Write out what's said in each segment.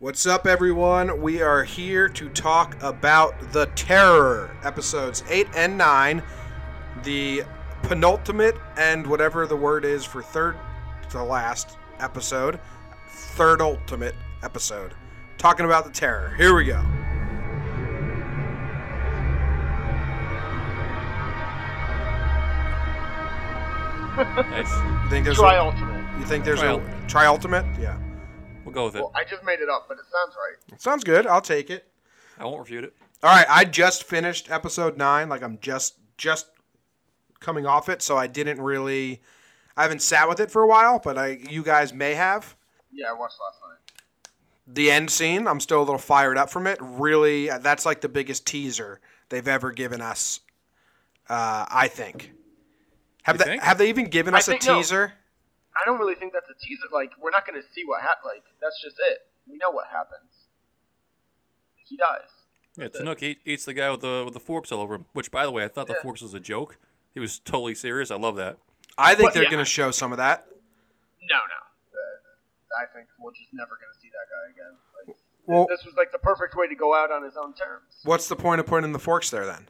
What's up, everyone? We are here to talk about The Terror, episodes 8 and 9, the penultimate and whatever the word is for third to last episode, third ultimate episode. Talking about The Terror. Here we go. Nice. You think there's Try a, alternate. you think there's Try a try ultimate? Yeah. We'll go with it. Well, I just made it up, but it sounds right. Sounds good. I'll take it. I won't refute it. All right, I just finished episode nine. Like I'm just just coming off it, so I didn't really. I haven't sat with it for a while, but I you guys may have. Yeah, I watched last night. The end scene, I'm still a little fired up from it. Really, that's like the biggest teaser they've ever given us. Uh, I think. Have You they think? have they even given us a think no. Teaser? I don't really think that's a teaser. Like, we're not going to see what happens. Like, that's just it. We know what happens. He dies. Yeah, Tanook eat, eats the guy with the with the forks all over him. Which, by the way, I thought the Yeah. forks was a joke. He was totally serious. I love that. I think Well, they're yeah. going to show some of that. No, no. Uh, I think we're just never going to see that guy again. Like, Well, this was like the perfect way to go out on his own terms. what's the point of putting the forks there then?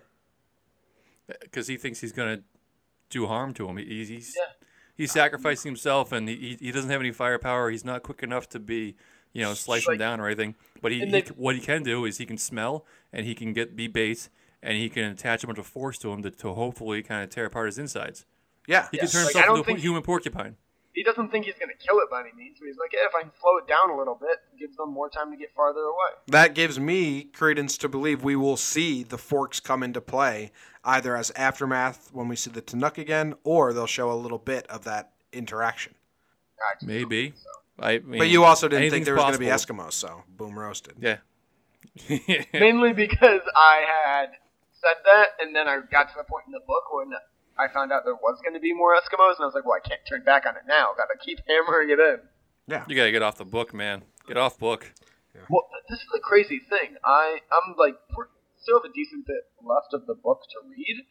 Because he thinks he's gonna do harm to him. He, he's he's, Yeah. He's sacrificing himself, and he, he he doesn't have any firepower. He's not quick enough to be, you know, slice him Like- down or anything. But he, And he they- what he can do is he can smell, and he can get be bait, and he can attach a bunch of force to him to, to hopefully kind of tear apart his insides. Yeah. He Yeah, can turn like, himself into a think- human porcupine. He doesn't think he's going to kill it by any means, but he's like, yeah, if I can slow it down a little bit, it gives them more time to get farther away. that gives me credence to believe we will see the forks come into play either as aftermath when we see the Tanuk again, or they'll show a little bit of that interaction. I Maybe. so. I mean, But you also didn't think there was going to be. Eskimos, so boom roasted. Yeah. Mainly because I had said that, and then I got to the point in the book when I found out there was going to be more Eskimos, and I was like, well, I can't turn back on it now. Got to keep hammering it in. Yeah. You gotta get off the book, man. Get off book. Well, this is the crazy thing. I I'm like still have a decent bit left of the book to read,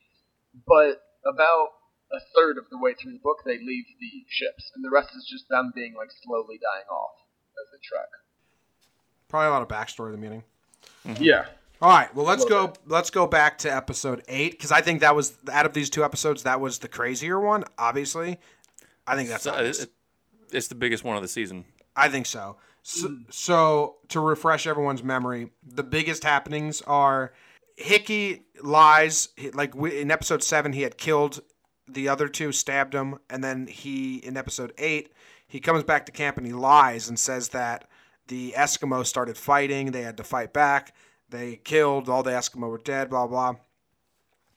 but about a third of the way through the book they leave the ships, and the rest is just them being like slowly dying off as they trek. Probably a lot of backstory of the meeting. Mm-hmm. Yeah. All right, well let's Little go. Let's go back to episode eight because I think that was out of these two episodes, that was the crazier one. Obviously, I think that's So, obvious. it- it's the biggest one of the season. I think so. so. So to refresh everyone's memory, the biggest happenings are Hickey lies. Like in episode seven, he had killed the other two, stabbed him and then he in episode eight, he comes back to camp and he lies and says that the Eskimos started fighting. They had to fight back. They killed all the Eskimo were dead. Blah blah.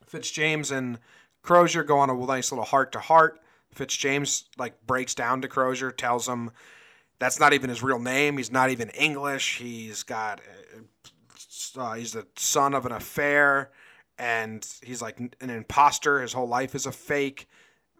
Fitzjames and Crozier go on a nice little heart to heart. Fitzjames like breaks down to Crozier, tells him that's not even his real name. He's not even English. He's got uh, he's the son of an affair, and he's like an imposter. His whole life is a fake.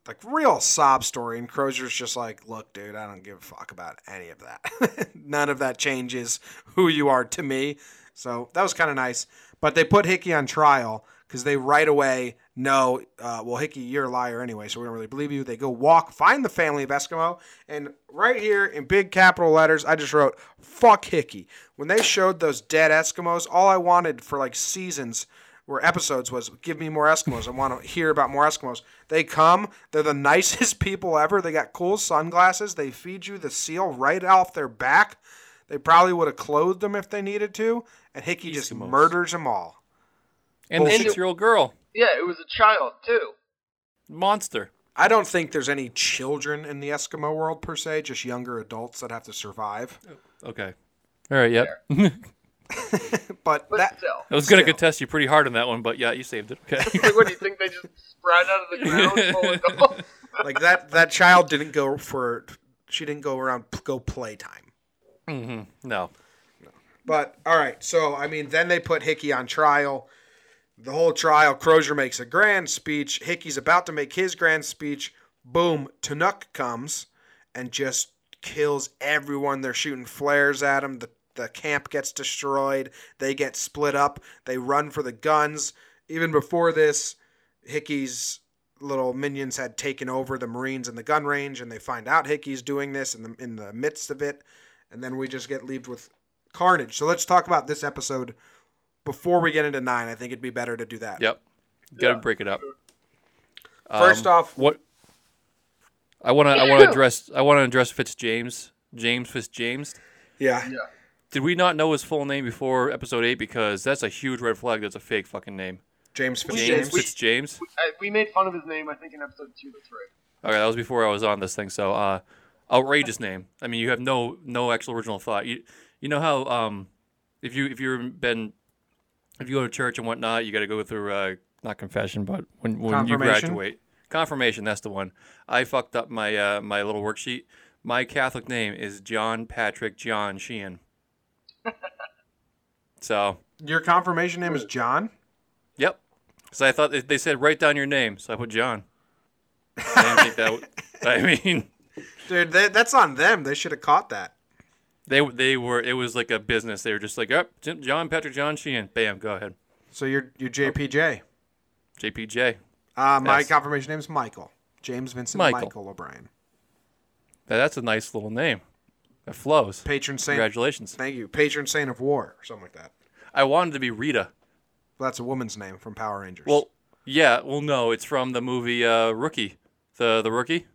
Like real sob story, and Crozier's just like, "Look, dude, I don't give a fuck about any of that. None of that changes who you are to me." So that was kind of nice. But they put Hickey on trial because they right away know, uh, well, Hickey, you're a liar anyway, so we don't really believe you. They go walk, find the family of Eskimo, and right here in big capital letters, I just wrote, fuck Hickey. When they showed those dead Eskimos, all I wanted for like seasons or episodes was give me more Eskimos. I want to hear about more Eskimos. They come, they're the nicest people ever. They got cool sunglasses. They feed you the seal right off their back. They probably would have clothed them if they needed to, and Hickey just murders them all. And the Bullshit. six-year-old girl, Yeah, it was a child too. monster. I don't think there's any children in the Eskimo world per se, just younger adults that have to survive. Okay. All right. Yep. But, But that still, I was gonna contest you pretty hard on that one, but yeah, you saved it. Okay. like, what do you think? They just sprout out of the ground full of gold? like that that child didn't go for she didn't go around p- go playtime. hmm No. But all right, so I mean, then they put Hickey on trial. The whole trial, Crozier makes a grand speech. Hickey's about to make his grand speech. Boom, Tanuk comes and just kills everyone. They're shooting flares at him. The the camp gets destroyed. They get split up. They run for the guns. Even before this, Hickey's little minions had taken over the Marines in the gun range, and they find out Hickey's doing this in the in the midst of it, and then we just get left with Carnage. So let's talk about this episode before we get into nine. I think it'd be better to do that. Yep. Got to Yeah. break it up. First Um, off, what I want to I want to address I want to address Fitz James James Fitz James. yeah, Yeah. Did we not know his full name before episode eight? Because that's a huge red flag. That's a fake fucking name. James We James. Fitzjames. We- Fitz James. I, we made fun of his name, I think, in episode two or three. Okay, that was before I was on this thing. So, uh, outrageous name. I mean, you have no no actual original thought. You you know how um, if you if you've been if you go to church and whatnot, you got to go through uh, not confession, but when when you graduate, confirmation. That's the one. I fucked up my uh, my little worksheet. My Catholic name is John Patrick John Sheehan. so, Your confirmation name is John. yep. So I thought they- they said write down your name, so I put John. I didn't think that. I mean. Dude, they, that's on them. They should have caught that. They they were it was like a business. They were just like, "Up, Jim John Patrick John Sheehan." Bam, go ahead. So you're you're JPJ. JPJ. Uh, my Yes. confirmation name is Michael. James Vincent Michael. Michael, O'Brien. That- That's a nice little name. That flows. Patron saint. Congratulations. Thank you. Patron saint of war or something like that. I wanted to be Rita. Well, that's a woman's name from Power Rangers. Well, yeah. Well, no, it's from the movie uh, Rookie. The the rookie,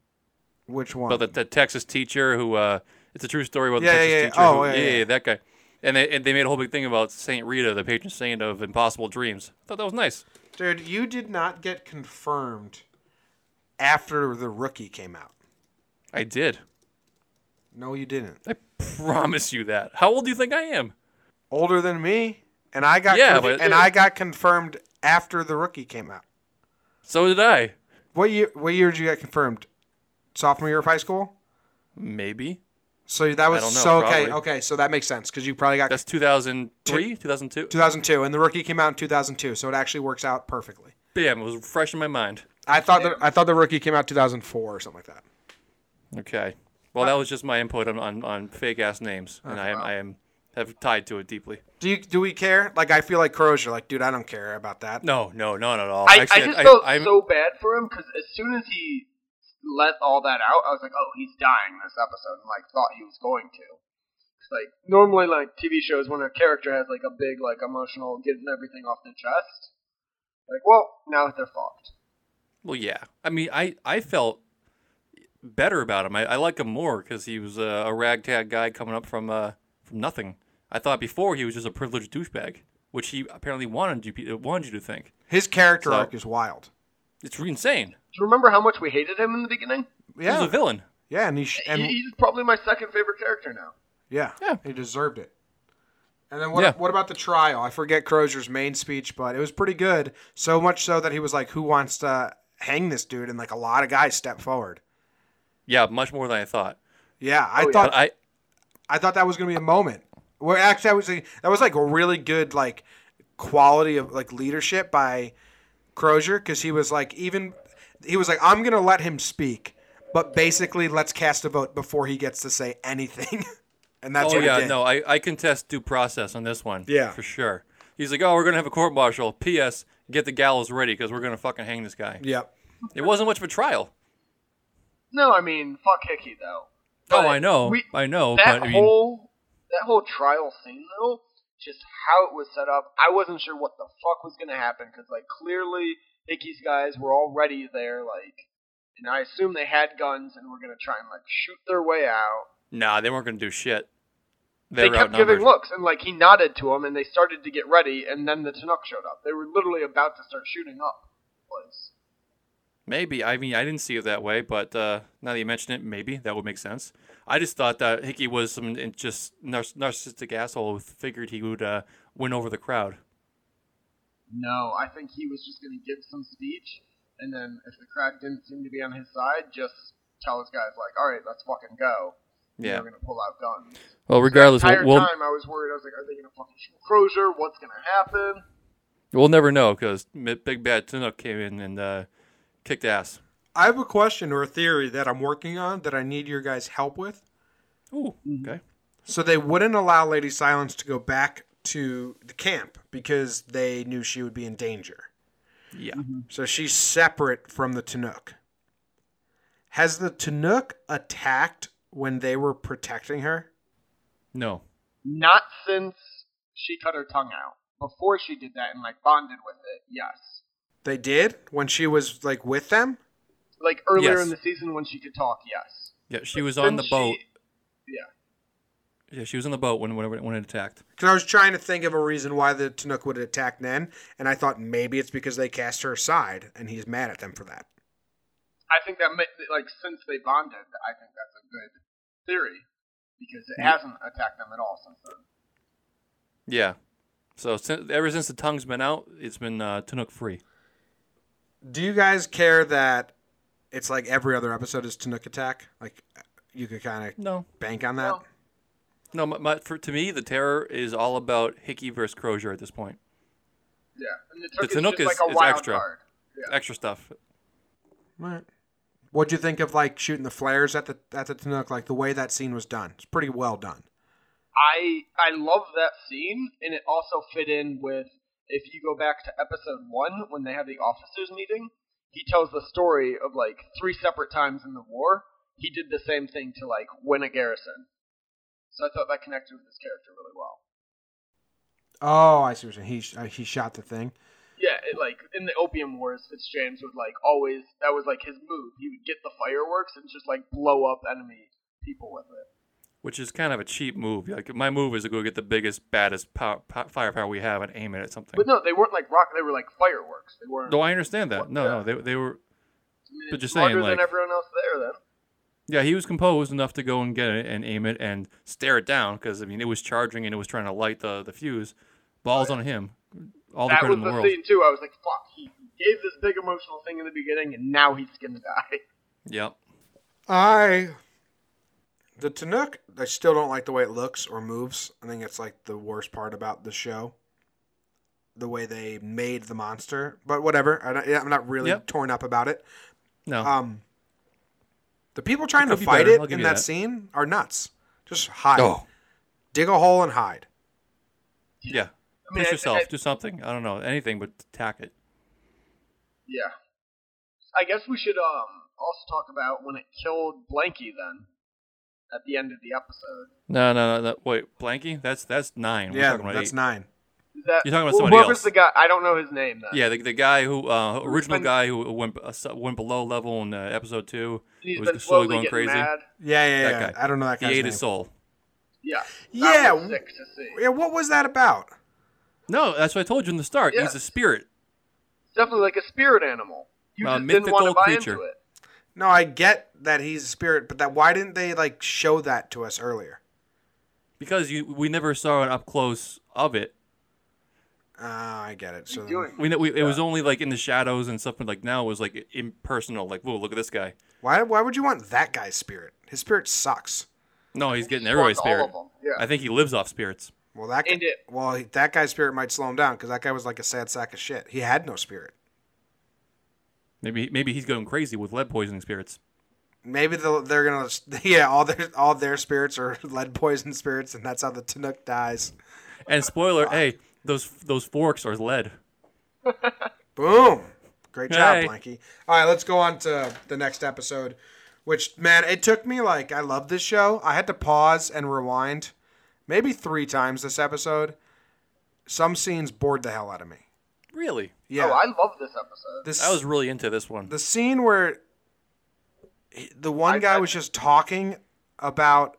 which one? but the, the Texas teacher who uh, it's a true story about the Yeah, Texas yeah, yeah. teacher. Oh, who, yeah, yeah, that guy. And they, and they made a whole big thing about Saint Rita, the patron saint of impossible dreams. I thought that was nice. Dude, you did not get confirmed after the rookie came out. I did. No, you didn't. I promise you that. How old do you think I am? Older than me, and I got Yeah, and I got confirmed after the rookie came out. So did I. What year? What year did you get confirmed? Sophomore year of high school. Maybe. So that was don't know, so okay. probably. Okay, so that makes sense because you probably got That's 2003, 2002. 2002, and the rookie came out in 2002, so it actually works out perfectly. Bam, it was fresh in my mind. I thought that I thought the rookie came out 2004 or something like that. Okay. Well, that was just my input on, on, on fake ass names, and I am I am have tied to it deeply. Do you do we care? Like I feel like Crozier, like dude, I don't care about that. No, no, not at all. I, Actually, I just I, felt I'm- so bad for him because as soon as he let all that out, I was like, oh, he's dying this episode, and like thought he was going to. It's like normally, like TV shows, when a character has like a big like emotional getting everything off their chest, like, well, now that they're fucked. well, yeah. I mean, I I felt better about him. I, I like him more because he was a, a ragtag guy coming up from uh from nothing. I thought before he was just a privileged douchebag, which he apparently wanted you wanted you to think. His character So- arc is wild. It's insane. Do you remember how much we hated him in the beginning? Yeah, He's Yeah, a villain. yeah, and he sh- and he's probably my second favorite character now. yeah, Yeah. he deserved it. And then what? Yeah. What about the trial? I forget Crozier's main speech, but it was pretty good. So much so that he was like, "Who wants to hang this dude?" And like a lot of guys stepped forward. Yeah, much more than I thought. Yeah, I Oh, thought But I I thought that was gonna be a moment. Where actually, I was like, that was like a really good like quality of like leadership by Crozier because he was like even he was like I'm gonna let him speak, but basically let's cast a vote before he gets to say anything, and that's oh what yeah, he did. no, I, I contest due process on this one. Yeah. for sure. He's like, oh, we're gonna have a court martial. P.S. Get the gallows ready because we're gonna fucking hang this guy. Yep. It wasn't much of a trial. No, I mean, fuck Hickey though. Oh, I know, we- I know, that but I mean, whole that whole trial scene though, just how it was set up, I wasn't sure what the fuck was gonna happen because like clearly Hickey's guys were already there, like, and I assume they had guns and were gonna try and like shoot their way out. nah, they weren't gonna do shit. They, They kept giving looks and like he nodded to them and they started to get ready and then the Chinook showed up. They were literally about to start shooting up. Was Maybe I mean I didn't see it that way, but uh, now that you mention it, maybe that would make sense. I just thought that Hickey was some just narcissistic asshole who figured he would uh, win over the crowd. No, I think he was just gonna give some speech and then if the crowd didn't seem to be on his side, just tell his guys like, all right, let's fucking go. Yeah. They're gonna pull out guns. Well, regardless, the entire we'll, we'll, time I was worried. I was like, are they gonna fucking shoot Crozier? What's gonna happen? we'll never know because Big Bad Tuna came in and uh, kicked ass. I have a question or a theory that I'm working on that I need your guys' help with. Ooh, okay. So they wouldn't allow Lady Silence to go back to the camp because they knew she would be in danger. Yeah. Mm-hmm. So she's separate from the Tanook. Has the Tanook attacked when they were protecting her? No. Not since she cut her tongue out. Before she did that and like bonded with it, yes. They did when she was like with them. Like earlier Yes. in the season when she could talk, yes. Yeah, she was on the boat. she- yeah. Yeah, she was in the boat when when it, when it attacked. Because I was trying to think of a reason why the Tanook would attack Nen, and I thought maybe it's because they cast her aside, and he's mad at them for that. I think that ma- like since they bonded, I think that's a good theory because it hasn't attacked them at all since then. Yeah. So since, ever since the tongue's been out, it's been uh, Tanook free. Do you guys care that it's like every other episode is Tanook attack? Like you could kind of No, bank on that. No. No. My, my, for to me, the terror is all about Hickey versus Crozier at this point. Yeah, and the Took Tanook is just is- like is extra. Yeah. Extra stuff. Right. What'd you think of like shooting the flares at the at the Tanook? Like the way that scene was done, it's pretty well done. I I love that scene, and it also fit in with if you go back to episode one when they have the officers meeting. He tells the story of like three separate times in the war. He did the same thing to like win a garrison. So I thought that connected with his character really well. Oh, I see what you're saying. He uh, he shot the thing. Yeah, it, like in the Opium Wars, Fitzjames would like always that was like his move. He would get the fireworks and just like blow up enemy people with it. which is kind of a cheap move. Like my move is to go get the biggest, baddest pow- pow- firepower we have and aim it at something. But no, they weren't like rock. They were like fireworks. They weren't. No, I understand that. No, Yeah. no, they they were. I mean, but just smarter saying, than like- everyone else there. Then Yeah, he was composed enough to go and get it and aim it and stare it down because I mean it was charging and it was trying to light the the fuse. Balls on him. All the that credit was in the the world. scene too. I was like, fuck. He gave this big emotional thing in the beginning, and now he's gonna die. Yep. I the Tanook. I still don't like the way it looks or moves. I think it's like the worst part about the show. The way they made the monster, but whatever. I, I'm not really Yep. torn up about it. No. Um, the people trying to fight better, it in that, that. scene are nuts. Just hide, oh. dig a hole and hide. Yeah. I mean, Push I- yourself. I- Do something. I don't know. Anything but attack it. yeah. I guess we should um also talk about when it killed Blanky then at the end of the episode. No, no, no. no. Wait, Blanky? That's that's nine. We're yeah, about that's eight. nine. Is that You're talking about who- somebody whoever's else. the guy? I don't know his name. Then. Yeah, the, the guy who uh, original been- guy who went uh, went below level in uh, episode two. He's was been slowly slowly going crazy. mad. Yeah, yeah, That yeah. I don't know that guy. He ate name. his soul. Yeah. Yeah, was sick to see. Yeah, what was that about? No, that's what I told you in the start. Yeah. He's a spirit. It's definitely like a spirit animal. You A just didn't want to mythical buy creature. into it. No, I get that he's a spirit, but that why didn't they like show that to us earlier? Because you, we never saw an up close of it. Ah, I get it. So What are you then- We, know- we it was only like in the shadows and stuff. But like now it was like impersonal. Like, whoa, look at this guy. why why would you want that guy's spirit? His spirit sucks. No, he's getting everybody's wants all spirit. of them. Yeah. I think he lives off spirits. Well, that guy, And it- well he- that guy's spirit might slow him down because that guy was like a sad sack of shit. He had no spirit. Maybe maybe he's going crazy with lead poisoning spirits. Maybe they'll, they're gonna yeah all their all their spirits are lead poison spirits, and that's how the Tanook dies. And spoiler, hey, those those forks are lead. Boom! Great job, Hey. Blanky. All right, let's go on to the next episode. Which man, it took me like I love this show. I had to pause and rewind, maybe three times this episode. Some scenes bored the hell out of me. Really? Yeah, Oh, I love this episode. this I was really into this one. the scene where he- the one I- guy I- was just talking about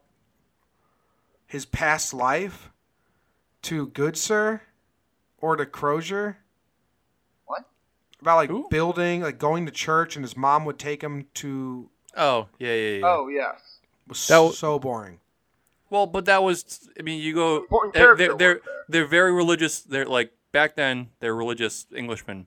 his past life to Goodsir or to Crozier What? about like Who? building, like going to church, and his mom would take him to. Oh yeah yeah yeah. Oh yes. Was That w- so boring. Well, but that was. I mean, you go. Important They're character they're they're, they're very religious. They're like back then. They're religious Englishmen,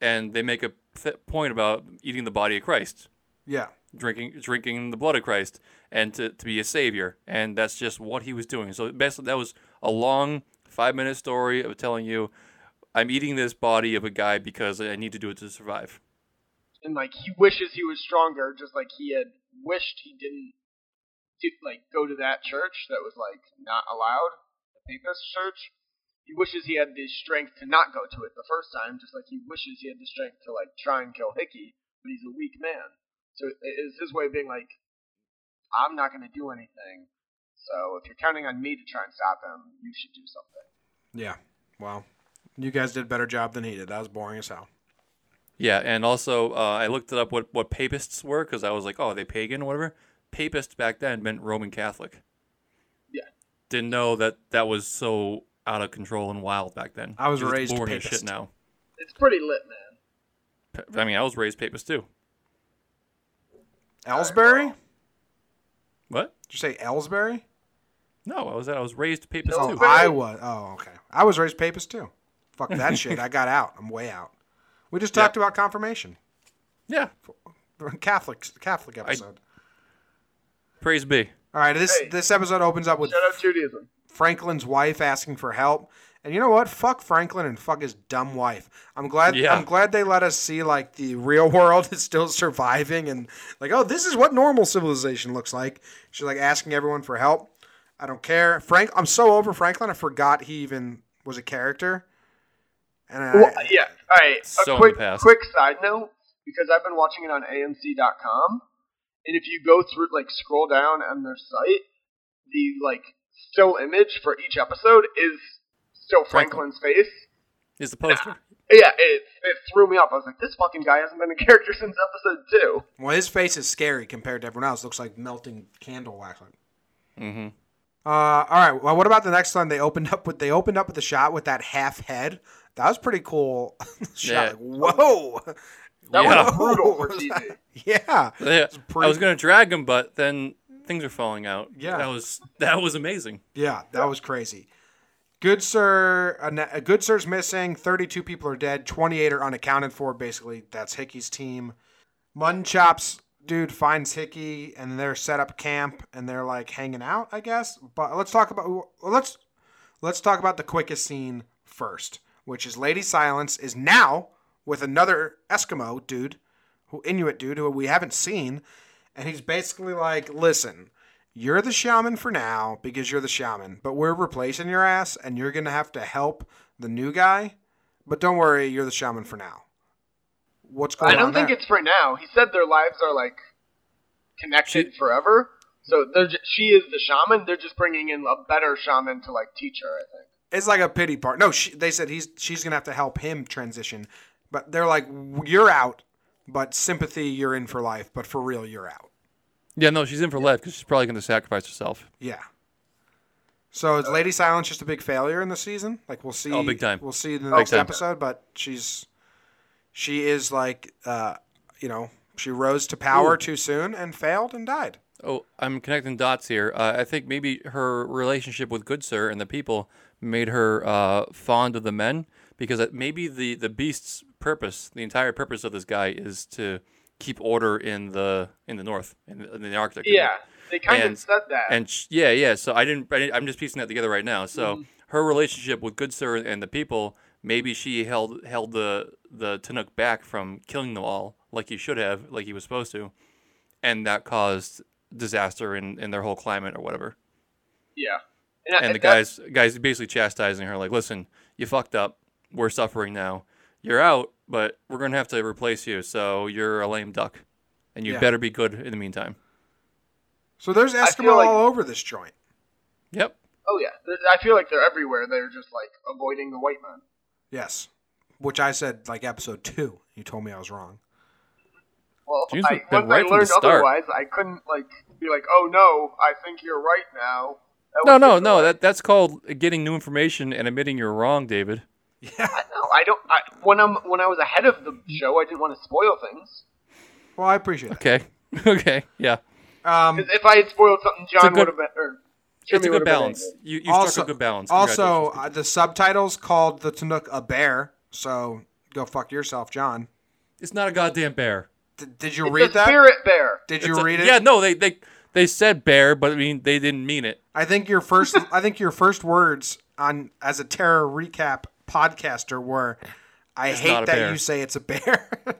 and they make a th- point about eating the body of Christ, Yeah, drinking drinking the blood of Christ, and to, to be a savior. And that's just what he was doing. So basically, that was a long five minute story of telling you, I'm eating this body of a guy because I need to do it to survive. And like he wishes he was stronger, just like he had wished he didn't do, like go to that church that was like not allowed, the papist church. He wishes he had the strength to not go to it the first time, just like he wishes he had the strength to like try and kill Hickey, but he's a weak man. So it is his way of being like, I'm not going to do anything, So if you're counting on me to try and stop him, you should do something. Yeah. Well, you guys did a better job than he did. That was boring as hell. Yeah, and also uh, I looked it up what what papists were because I was like, oh, are they pagan or whatever. Papist back then meant Roman Catholic. Yeah. Didn't know that that was so out of control and wild back then. I was It's raised boring as papist. shit now. It's pretty lit, man. Pa- I mean, I was raised papist too. Ellsbury? Did What? you say Ellsbury? No, I was I was raised papist No, too. but- I was. Oh, okay. I was raised papist too. Fuck that shit. I got out. I'm way out. We just talked about confirmation. Yeah. Catholic Catholic episode. Praise be. All right, this Hey. this episode opens up with Shout out Judaism. Franklin's wife asking for help. And you know what? Fuck Franklin and fuck his dumb wife. I'm glad Yeah. I'm glad they let us see like the real world is still surviving and like, oh, this is what normal civilization looks like. She's like asking everyone for help. I don't care. Frank I'm so over Franklin, I forgot he even was a character. And I, Well, yeah. All right. A So in quick, quick side note, because I've been watching it on AMC.com, and if you go through, like, scroll down on their site, the like still image for each episode is still Franklin. Franklin's face. Is the poster? Yeah, it it threw me off. I was like, this fucking guy hasn't been a character since episode two. well, his face is scary compared to everyone else. looks like melting candle wax. Mm-hmm. Uh, all right. Well, what about the next one? They opened up with they opened up with the shot with that half head. That was pretty cool. shot. Yeah. Like, whoa. That Yeah. was brutal for TV. yeah. Yeah, pretty- I was gonna drag him, but then things are falling out. Yeah. that was that was amazing. Yeah. That was crazy. Goodsir. A, Goodsir's missing. Thirty-two people are dead. Twenty-eight are unaccounted for. Basically, that's Hickey's team. Mutton chops. Dude finds Hickey and they're set up camp and they're like hanging out, I guess. But let's talk about let's let's talk about the quickest scene first, which is Lady Silence is now with another Eskimo dude, who Inuit dude who we haven't seen, and he's basically like, "Listen, you're the shaman for now because you're the shaman, but we're replacing your ass, and you're gonna have to help the new guy. But don't worry, you're the shaman for now." What's going on. I don't on think there? it's for now. He said their lives are like connected She- forever. So they're ju- she is the shaman. They're just bringing in a better shaman to like teach her. I think. It's like a pity part. No, she, they said he's she's gonna have to help him transition, but they're like, "You're out, but sympathy, you're in for life, but for real, you're out." Yeah, no, she's in for life because she's probably gonna sacrifice herself. Yeah. So is Lady Silence just a big failure in the season? Like we'll see. Oh, big time. We'll see in the next time. episode, but she's she is like, uh, you know, she rose to power Ooh. too soon and failed and died. Oh, I'm connecting dots here. Uh, I think maybe her relationship with Goodsir and the people made her uh, fond of the men because it- maybe the the beast's purpose, the entire purpose of this guy, is to keep order in the in the north in the, in the Arctic. Yeah, they kind And- of said that. And sh- yeah, yeah. So I didn't, I didn't. I'm just piecing that together right now. So her relationship with Goodsir and the people, maybe she held held the the Tanuk back from killing them all, like he should have, like he was supposed to, and that caused disaster in, in their whole climate or whatever. yeah, and, And the that- guys guys basically chastising her, like, listen, you fucked up. We're suffering now. You're out, but we're gonna have to replace you. So you're a lame duck, and you Yeah. better be good in the meantime. So there's Eskimo like- all over this joint. Yep. Oh yeah, I feel like they're everywhere. They're just like avoiding the white man. Yes, which I said like episode two. You told me I was wrong. Well, James I, been once right I from the learned start. otherwise, I couldn't like be like, "Oh no, I think you're right now." That No, no, no. like- That that's called getting new information and admitting you're wrong, David. Yeah. No, I don't. I, when I'm when I was ahead of the show, I didn't want to spoil things. Well, I appreciate that. Okay. okay. Yeah. Um, 'Cause if I had spoiled something, John good- would have been. Or It's a good would've been balance. You you also, struck a good balance. also uh, the subtitles called the Tanuk a bear. So go fuck yourself, John. it's not a goddamn bear. D- did you It's read a that? spirit bear. Did It's you a- read it? Yeah. No. They they they said bear, but I mean they didn't mean it. I think your first I think your first words on as a terror recap podcaster were I It's hate that bear." you say it's a bear.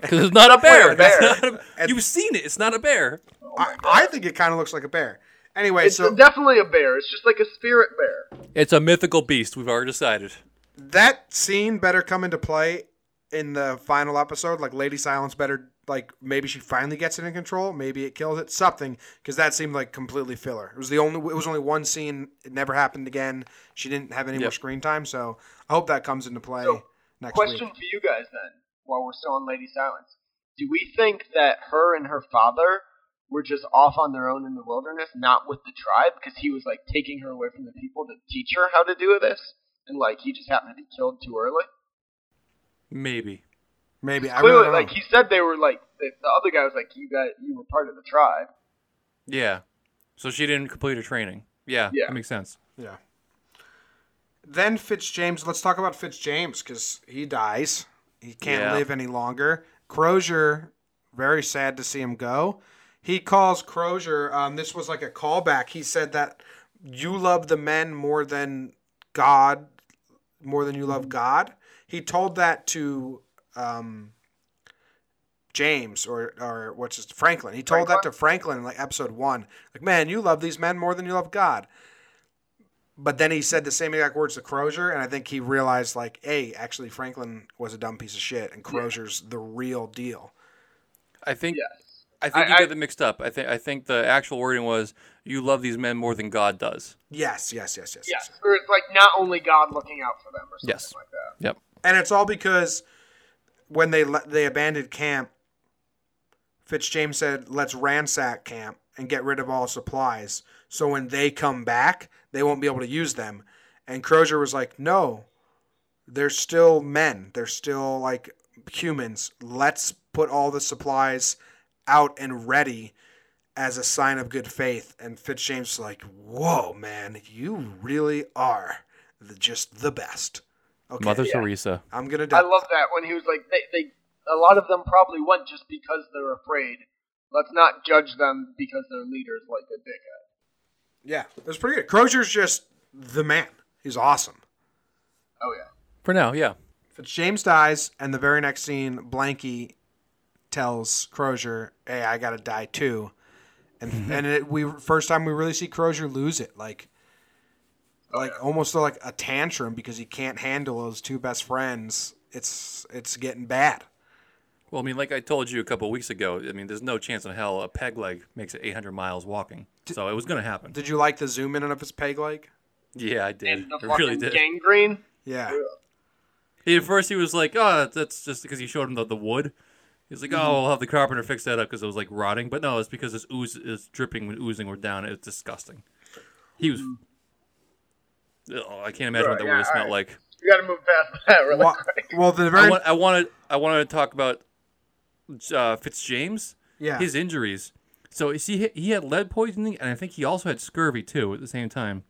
Because it's not a bear. a bear. Not a- you've seen it. It's not a bear. I, I think it kind of looks like a bear. Anyway, It's so definitely a bear. It's just like a spirit bear. It's a mythical beast. We've already decided. that scene better come into play in the final episode. Like Lady Silence better Like maybe she finally gets it in control. Maybe it kills it. Something because that seemed like completely filler. It was the only. It was only one scene. It never happened again. She didn't have any more screen time. So I hope that comes into play So, next Question week. for you guys then, while we're still on Lady Silence. Do we think that her and her father were just off on their own in the wilderness, not with the tribe, because he was like taking her away from the people to teach her how to do this, and like he just happened to be killed too early? Maybe. Maybe I Clearly, really don't know. like he said, they were like the, the other guy was like, "You got, you were part of the tribe." Yeah. So she didn't complete her training. Yeah, Yeah. that makes sense. Yeah. Then Fitzjames. Let's talk about Fitzjames because he dies. He can't Yeah. live any longer. Crozier, very sad to see him go. He calls Crozier. Um, this was like a callback. He said that you love the men more than God, more than you love God. He told that to um, James or or what's his Franklin. He told that to Franklin in like episode one. Like, man, you love these men more than you love God. But then he said the same exact words to Crozier, and I think he realized like, hey, actually Franklin was a dumb piece of shit, and Crozier's the real deal. I think Yes. I think I- you I- got them mixed up. I think I think the actual wording was you love these men more than God does. Yes, yes, yes, yes, Yes, or it's like not only God looking out for them, or something Yes. like that. Yep. And it's all because when they le- they abandoned camp, Fitzjames said, "Let's ransack camp and get rid of all supplies, so when they come back, they won't be able to use them." And Crozier was like, "No, they're still men. They're still like humans. Let's put all the supplies out and ready." As a sign of good faith, and Fitzjames was like, "Whoa, man, you really are the, just the best." Okay, Mother Yeah. Teresa. I'm gonna. Die. I love that when he was like, they, they, a lot of them probably went just because they're afraid. Let's not judge them because their leader's like a dickhead. Yeah, that's pretty good. Crozier's just the man. He's awesome. Oh yeah. For now, yeah. Fitzjames dies, and the very next scene, Blanky tells Crozier, "Hey, I gotta die too," and mm-hmm. and it, we first time we really see Crozier lose it, like like almost like a tantrum because he can't handle those two best friends. It's it's getting bad. Well, I mean, like I told you a couple weeks ago, I mean, there's no chance in hell a peg leg makes it 800 miles walking. So it was going to happen. Did you like the zoom in and of his peg leg? Yeah, I did. And the I really did. gangrene. Yeah, He, at first, he was like, "Oh, that's just because he showed him the, the wood." He's like, "Oh, we'll have the carpenter fix that up because it was like rotting." But no, it's because this ooze is dripping when oozing were down. It's disgusting. He was. Oh, I can't imagine what that Sure, would have yeah, smelled alright. like. We gotta move past that really well, quick. well, the I, very want, I wanted I wanted to talk about uh, Fitzjames. yeah His injuries. So you see, he, he had lead poisoning, and I think he also had scurvy too at the same time.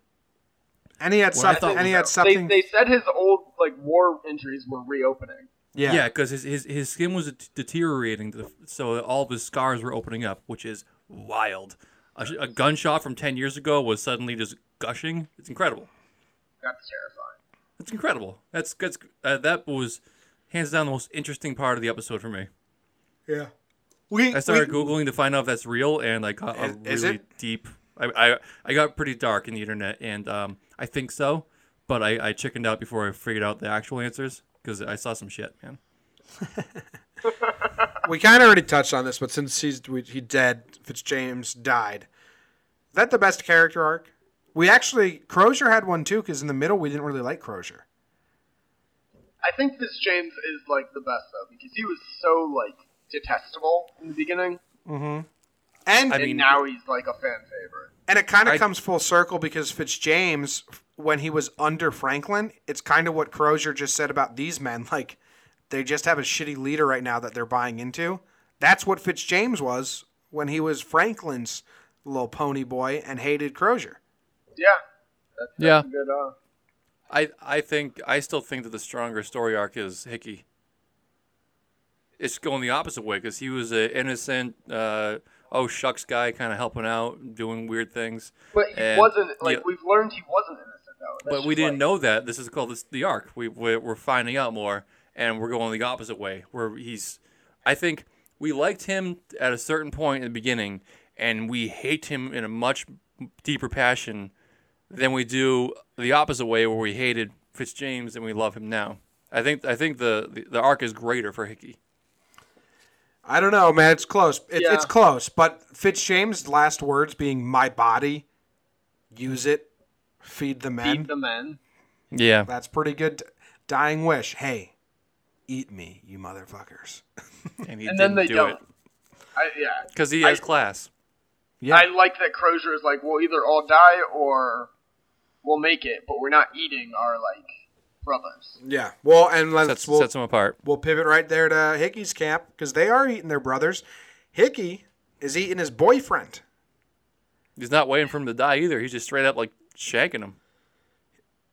and he had Well, something, and he had They, something. they said his old like war injuries were reopening. Yeah, Yeah, because his, his his skin was deteriorating, so all of his scars were opening up, which is wild. A, a gunshot from ten years ago was suddenly just gushing. It's incredible. That's terrifying. It's incredible. That's that's uh, that was hands down the most interesting part of the episode for me. yeah. We I started we- googling to find out if that's real, and I got a Is- is really it? deep. I, I I got pretty dark in the internet, and um, I think so, but I, I chickened out before I figured out the actual answers because I saw some shit, man. We kind of already touched on this, but since he's we, he dead, Fitzjames died. Is that the best character arc? We actually Crozier had one too, because in the middle we didn't really like Crozier. I think Fitzjames is like the best though because he was so like detestable in the beginning, mm-hmm. And I and mean- now he's like a fan favorite. and it kind of comes full circle because Fitzjames, when he was under Franklin, it's kind of what Crozier just said about these men. Like they just have a shitty leader right now that they're buying into. That's what Fitzjames was when he was Franklin's little pony boy and hated Crozier. Yeah. That's, that's Yeah. good. Uh, I I think I still think that the stronger story arc is Hickey. It's going the opposite way because he was an innocent, uh, oh shucks guy, kind of helping out, doing weird things. but he And- wasn't like yeah. we've learned he wasn't innocent though. That's but we didn't like- know that. This is called this, the arc. We we're, we're finding out more, and we're going the opposite way. Where he's, I think we liked him at a certain point in the beginning, and we hate him in a much deeper passion than we do the opposite way, where we hated Fitzjames and we love him now. I think I think the the, the arc is greater for Hickey. I don't know, man. It's close. It's, Yeah. it's close. But Fitzjames' last words being "my body, use it, feed the men." Feed the men. Yeah. That's pretty good. Dying wish. Hey, eat me, you motherfuckers. And, he And then didn't they do don't. it I, yeah. because he I- has class. Yeah. I like that Crozier is like, we'll either all die or we'll make it, but we're not eating our like brothers. yeah. Well, and let's Sets, we'll, sets him apart. we'll pivot right there to Hickey's camp because they are eating their brothers. Hickey is eating his boyfriend. He's not waiting for him to die either. He's just straight up like shaking him.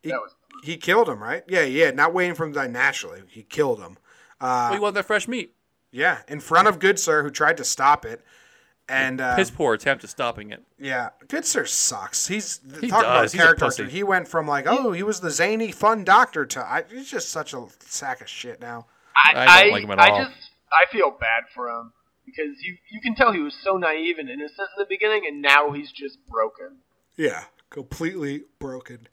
He, was he killed him, right? Yeah, yeah. Not waiting for him to die naturally. He killed him. well, he want that fresh meat. Yeah, in front of Goodsir, who tried to stop it. And uh, His poor attempt at stopping it. yeah, Goodsir sucks. He's He talk about does. He's a character. pussy. arc. He went from like, oh, he was the zany, fun doctor to I, he's just such a sack of shit now. I, I don't like him at I all. just I feel bad for him because you you can tell he was so naive and innocent in the beginning, and now he's just broken. Yeah, completely broken.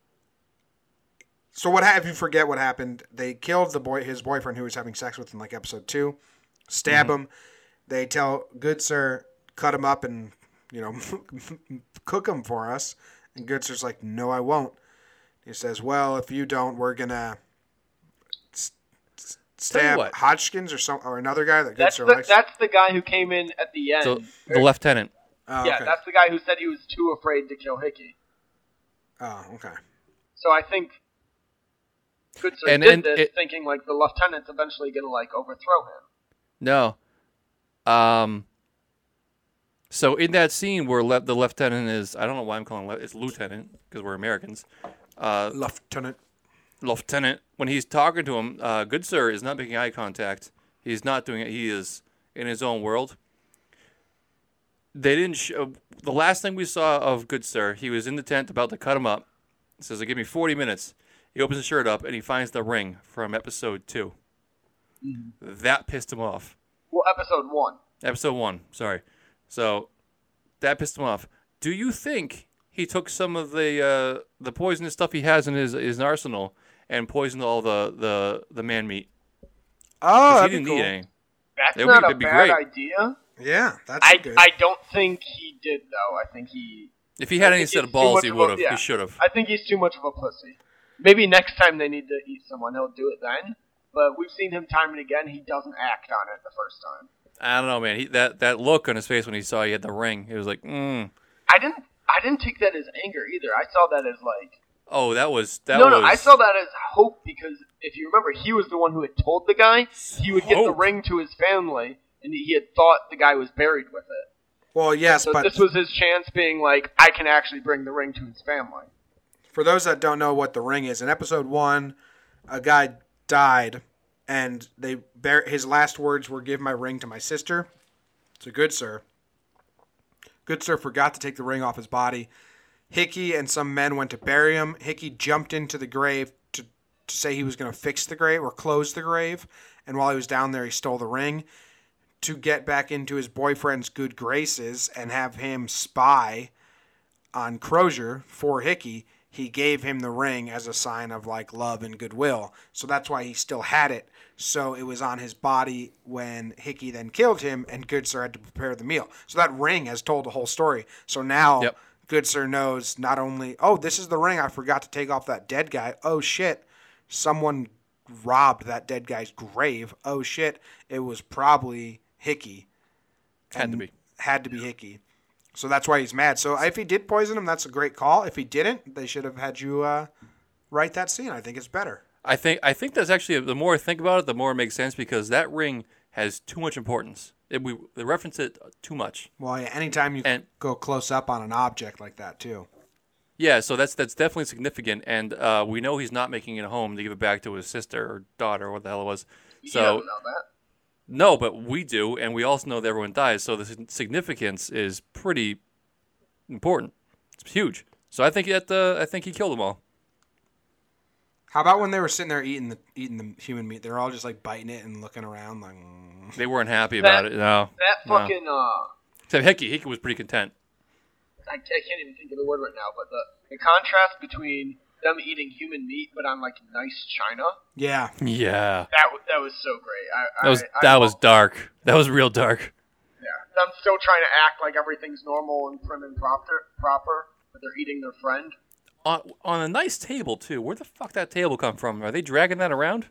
So what happened? If you forget what happened, they killed the boy, his boyfriend, who was having sex with in like episode two. Stab mm-hmm. him. They tell Goodsir cut him up and you know cook him for us. And Goodsir's like, no, I won't. He says, well, if you don't, we're gonna s- s- stab. Hodgson or some or another guy that Good That's Sir the, likes. that's the guy who came in at the end. So the lieutenant. oh, yeah, okay. that's the guy who said he was too afraid to kill Hickey. Oh, okay. So I think Goodsir And- did and this it- thinking like the lieutenant's eventually gonna like overthrow him. No. Um. So in that scene where le- the lieutenant is, I don't know why I'm calling it, it's lieutenant because we're Americans. Uh, Lieutenant. lieutenant, when he's talking to him, uh, Goodsir is not making eye contact. He's not doing it. He is in his own world. They didn't show uh, the last thing we saw of Goodsir. He was in the tent about to cut him up. He says, "Give me 40 minutes." He opens his shirt up and he finds the ring from episode 2 mm-hmm. That pissed him off. Well, episode one. Episode one, sorry. So that pissed him off. Do you think he took some of the uh, the poisonous stuff he has in his his arsenal and poisoned all the the, the man meat? Oh, he that'd didn't be cool. eat any. That's It would be- not a it'd be bad great. idea. Yeah, that's I good. I don't think he did though. I think he If he had I any set of balls, he would have. yeah. He should have. I think he's too much of a pussy. Maybe next time they need to eat someone, he'll do it then. But we've seen him time and again. He doesn't act on it the first time. I don't know, man. He, that that look on his face when he saw he had the ring, it was like, mm. I didn't. I didn't take that as anger either. I saw that as like oh, that was that no, was. no. I saw that as hope because if you remember, he was the one who had told the guy he would get the ring to his family, and he had thought the guy was buried with it. well, yes, So but this was his chance, being like, I can actually bring the ring to his family. for those that don't know what the ring is, in episode one, a guy died, and they his last words were, "Give my ring to my sister." It's a Goodsir. Good sir forgot to take the ring off his body. Hickey and some men went to bury him. Hickey jumped into the grave to, to say he was going to fix the grave or close the grave, and while he was down there, he stole the ring to get back into his boyfriend's good graces and have him spy on Crozier for Hickey, he gave him the ring as a sign of like love and goodwill. So that's why he still had it. So it was on his body when Hickey then killed him, and Goodsir had to prepare the meal. So that ring has told the whole story. So now Yep. Goodsir knows not only, oh, this is the ring I forgot to take off that dead guy. Oh shit, someone robbed that dead guy's grave. Oh shit, it was probably Hickey had to be. had to be Hickey. So that's why he's mad. So if he did poison him, that's a great call. If he didn't, they should have had you uh, write that scene. I think it's better. I think I think that's actually the more I think about it, the more it makes sense because that ring has too much importance. It, we they reference it too much. Well, yeah, anytime you And- go close up on an object like that, too. Yeah, so that's that's definitely significant, and uh, we know he's not making it home to give it back to his sister or daughter, or what the hell it was. So don't know that. No, but we do, and we also know that everyone dies. So the significance is pretty important. It's huge. So I think that uh, I think he killed them all. How about when they were sitting there eating the eating the human meat? They were all just like biting it and looking around, like. mm. They weren't happy about That- it. No, That No. fucking uh, except Hickey. Hickey was pretty content. I, I can't even think of the word right now, but the the contrast between them eating human meat, but on like nice china. Yeah. Yeah. That w- that was so great. I, That was I, that I, was dark. That was real dark. Yeah, I'm still trying to act like everything's normal and prim and proper, proper, but they're eating their friend. On on a nice table too. Where the fuck that table come from? Are they dragging that around?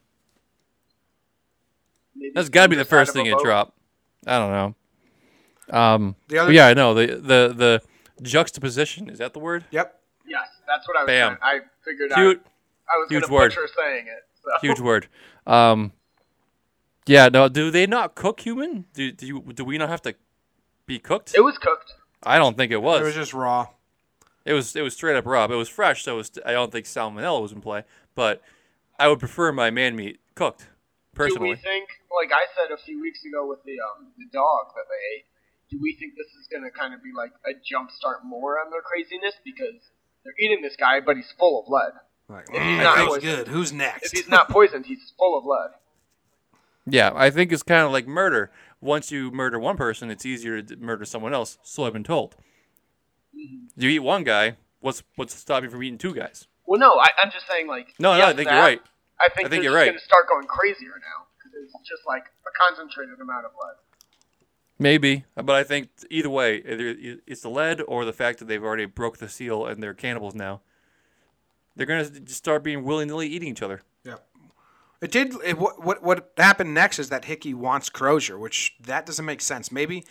Maybe That's got to be the first thing a you drop. I don't know. Um, The other yeah, I know the the the juxtaposition is that the word? Yep. Yes, that's what I was. Bam. Trying. I figured Cute, I, I was huge gonna word. butcher saying it. So. huge word. Um, yeah, no. Do they not cook human? Do do you do we not have to be cooked? It was cooked. I don't think it was. It was just raw. It was it was straight up raw. But it was fresh, so it was, I don't think salmonella was in play. But I would prefer my man meat cooked, Personally, Do personally. we think, like I said a few weeks ago with the um the dog that they ate, do we think this is gonna kind of be like a jump start more on their craziness because they're eating this guy, but he's full of lead. Like, If he's not poisoned. good. Who's next? If next? he's not poisoned, he's full of lead. Yeah, I think it's kind of like murder. Once you murder one person, it's easier to murder someone else. So I've been told. Mm-hmm. You eat one guy, what's what's stopping you from eating two guys? Well, no, I, I'm just saying like. No, no, I think that, you're right. I think, I think they're you're just right. gonna start going crazier now because it's just like a concentrated amount of lead. Maybe, but I think either way, either it's the lead or the fact that they've already broke the seal and they're cannibals now. They're gonna just start being willy nilly eating each other. Yeah. It did. It, what, what what happened next is that Hickey wants Crozier, which that doesn't make sense. Maybe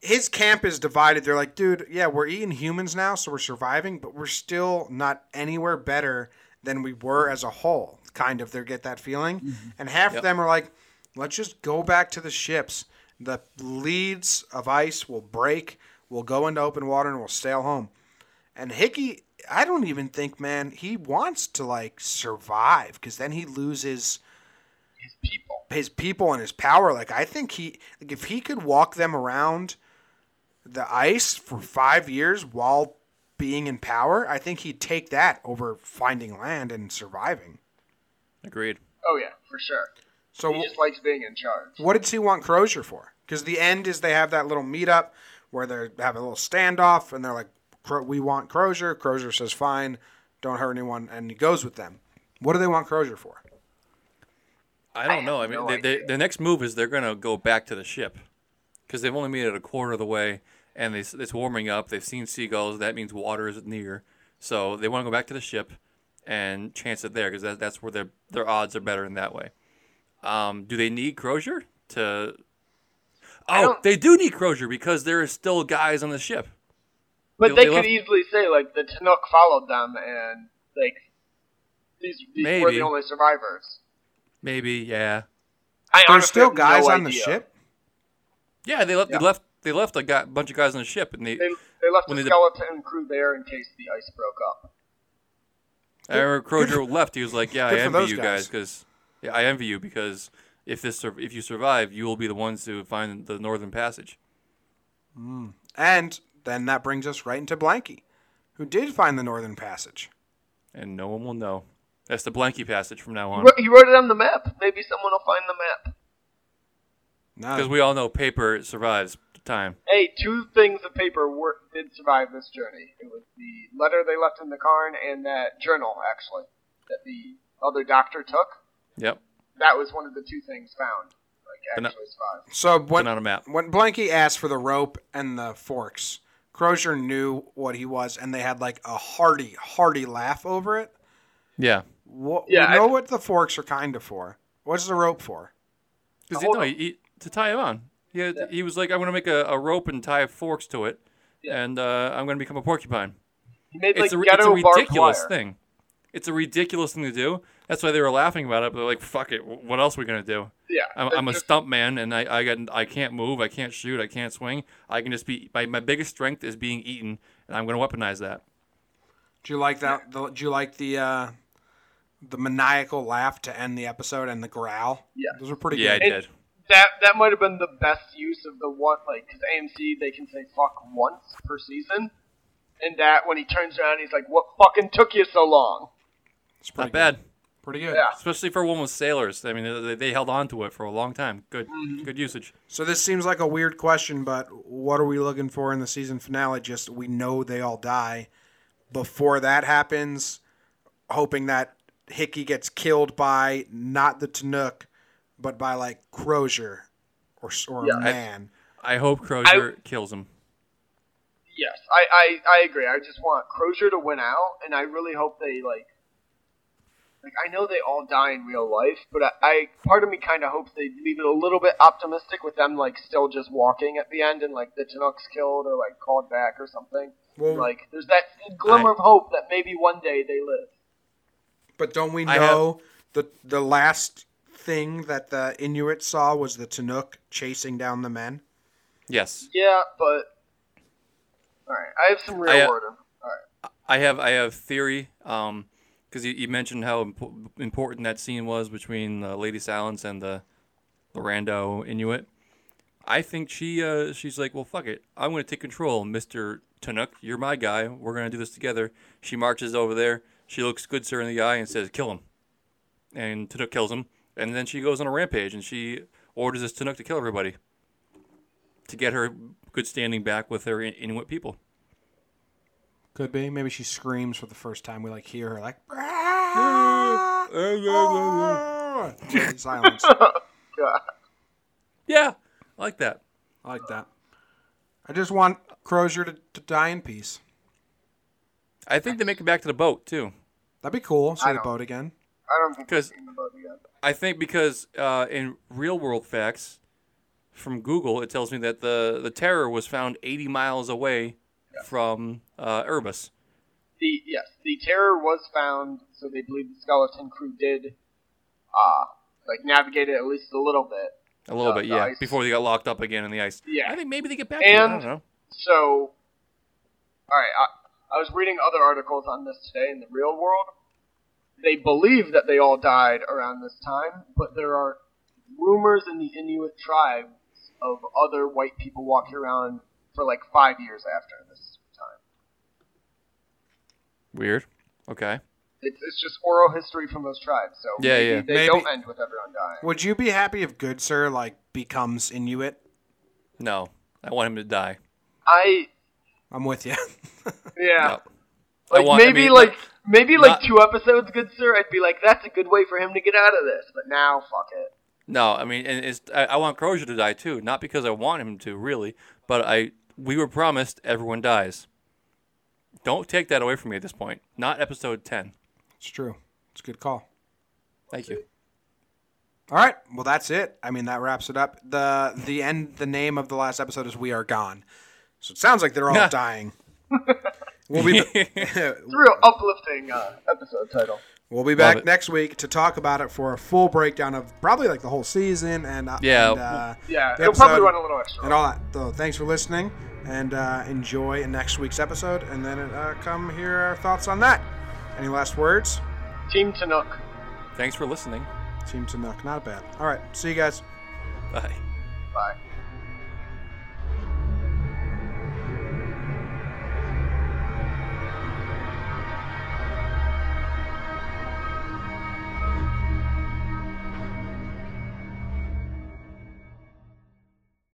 his camp is divided. They're like, dude, yeah, we're eating humans now, so we're surviving, but we're still not anywhere better than we were as a whole. Kind of, they get that feeling, mm-hmm. and half of them are like, let's just go back to the ships. The leads of ice will break. We'll go into open water and we'll sail home. And Hickey, I don't even think, man, he wants to like survive because then he loses His people. his people and his power. Like I think he, like if he could walk them around the ice for five years while being in power, I think he'd take that over finding land and surviving. Agreed. Oh yeah, for sure. So He just likes being in charge. what did he want Crozier for? Because the end is they have that little meetup where they have a little standoff, and they're like, "We want Crozier." Crozier says, "Fine, don't hurt anyone," and he goes with them. What do they want Crozier for? I don't have know. I mean, no they, they, idea. the next move is they're gonna go back to the ship because they've only made it a quarter of the way, and they, it's warming up. They've seen seagulls. That means water is near, so they want to go back to the ship and chance it there because that, that's where their their odds are better in that way. Um, do they need Crozier to? Oh, they do need Crozier because there are still guys on the ship. But They- they, they could left- easily say like the Tanook followed them and like these, these were the only survivors. Maybe, yeah, I There's still guys no on the ship. yeah. They left. Yeah. They left. They left a guy, bunch of guys on the ship, and they. They, they left When the they- skeleton crew there in case the ice broke up. I remember Crozier left. He was like, "Yeah, I good for envy you guys. guys because yeah, I envy you because if this sur- if you survive, you will be the ones to find the Northern Passage." Mm. And then that brings us right into Blanky, who did find the Northern Passage. and no one will know. That's the Blanky Passage from now He on, wrote, he wrote it on the map. Maybe someone will find the map. No, because we all know paper survives time. Hey, two things of paper were, did survive this journey. It was the letter they left in the cairn and that journal, actually, that the other doctor took. Yep, That was one of the two things found. Like, actually survived. so but when not a map. when Blanky asked for the rope and the forks, Crozier knew what he was, and they had like a hearty, hearty laugh over it. Yeah, What, Yeah, we know I- what the forks are kind of for. What's the rope for? because Hold no, on. he, he, to tie him on. He had, he was like, "I'm going to make a, a rope and tie forks to it, Yeah. and uh, I'm going to become a porcupine." He made like it's a, it's a ridiculous wire. thing. It's a ridiculous thing to do. That's why they were laughing about it. But they're like, "Fuck it. What else are we gonna do? Yeah, I'm, I'm a stump man, and I, I got I can't move. I can't shoot. I can't swing. I can just be my, my biggest strength is being eaten, and I'm gonna weaponize that. Do you like that? The, do you like the uh, the maniacal laugh to end the episode and the growl? Yeah. those are pretty Yeah, I good. did. That that might have been the best use of the one, like, because AMC they can say fuck once per season, and that when he turns around, he's like, "What fucking took you so long?" It's pretty Not bad, Pretty good. Yeah. especially for one with sailors. I mean, they, they held on to it for a long time. Good, Mm-hmm. good usage. So this seems like a weird question, but what are we looking for in the season finale? Just we know they all die. Before that happens, hoping that Hickey gets killed by not the Tanook, but by like Crozier or or Yeah. a man. I hope Crozier kills him. Yes, I, I, I agree. I just want Crozier to win out, and I really hope they like. Like I know they all die in real life, but I, I part of me kind of hopes they leave it a little bit optimistic with them like still just walking at the end, and like the Tanooks killed or like called back or something. Well, Like there's that glimmer of hope that maybe one day they live. but don't we I know the the last thing that the Inuit saw was the Tanook chasing down the men? Yes. Yeah, but all right, I have some real I, uh, word. All right, I have I have theory um because you, you mentioned how impo- important that scene was between uh, Lady Silence and the the rando Inuit. I think she uh, she's like, well, fuck it, I'm gonna take control, Mister Tanuk. You're my guy. We're gonna do this together. She marches over there. She looks Goodsir in the eye and says, kill him. And Tanuk kills him. And then she goes on a rampage and she orders this Tanuk to kill everybody to get her good standing back with her Inuit people. Could be. Maybe she screams for the first time. We like hear her like silence. Yeah, I like that. I like that. I just want Crozier to, to die in peace. I think they make it back to the boat too. That'd be cool. See I the don't- boat again. I don't think 'Cause- I've seen the boat yet. I think because uh, in real world facts from Google, it tells me that the the terror was found 80 miles away from uh, Erebus. The yes, the terror was found, so they believe the skeleton crew did, uh, like navigate it at least a little bit. A little Uh, bit, yeah, before they got locked up again in the ice. Yeah. I think maybe they get back to it. And- So, all right, I, I was reading other articles on this today in the real world. They believe that they all died around this time, but there are rumors in the Inuit tribes of other white people walking around for like five years after this time. Weird. Okay. It's, it's just oral history from those tribes, so Yeah, maybe yeah. they Maybe- don't end with everyone dying. Would you be happy if Goodsir like becomes Inuit? No, I want him to die. I I'm with you. yeah. No. Like want- I maybe mean, like maybe like not- two episodes, Goodsir. I'd be like, that's a good way for him to get out of this. But now, fuck it. No, I mean, and it's I, I want Crozier to die too, not because I want him to really, but I we were promised everyone dies. Don't take that away from me at this point. Not episode ten. it's true. It's a good call. Thank you. All right. Well, that's it. I mean, that wraps it up. the The end. The name of the last episode is "We Are Gone." So it sounds like they're all dying. We'll be It's a real uplifting uh, episode title. We'll be back it. next week to talk about it for a full breakdown of probably like the whole season and uh, Yeah. and, uh, Yeah, it'll probably run a little extra. and all that. So thanks for listening and uh, enjoy next week's episode, and then uh, come hear our thoughts on that. Any last words? Team Tanook. Thanks for listening. Team to Nook, not bad. All right, see you guys. Bye. Bye.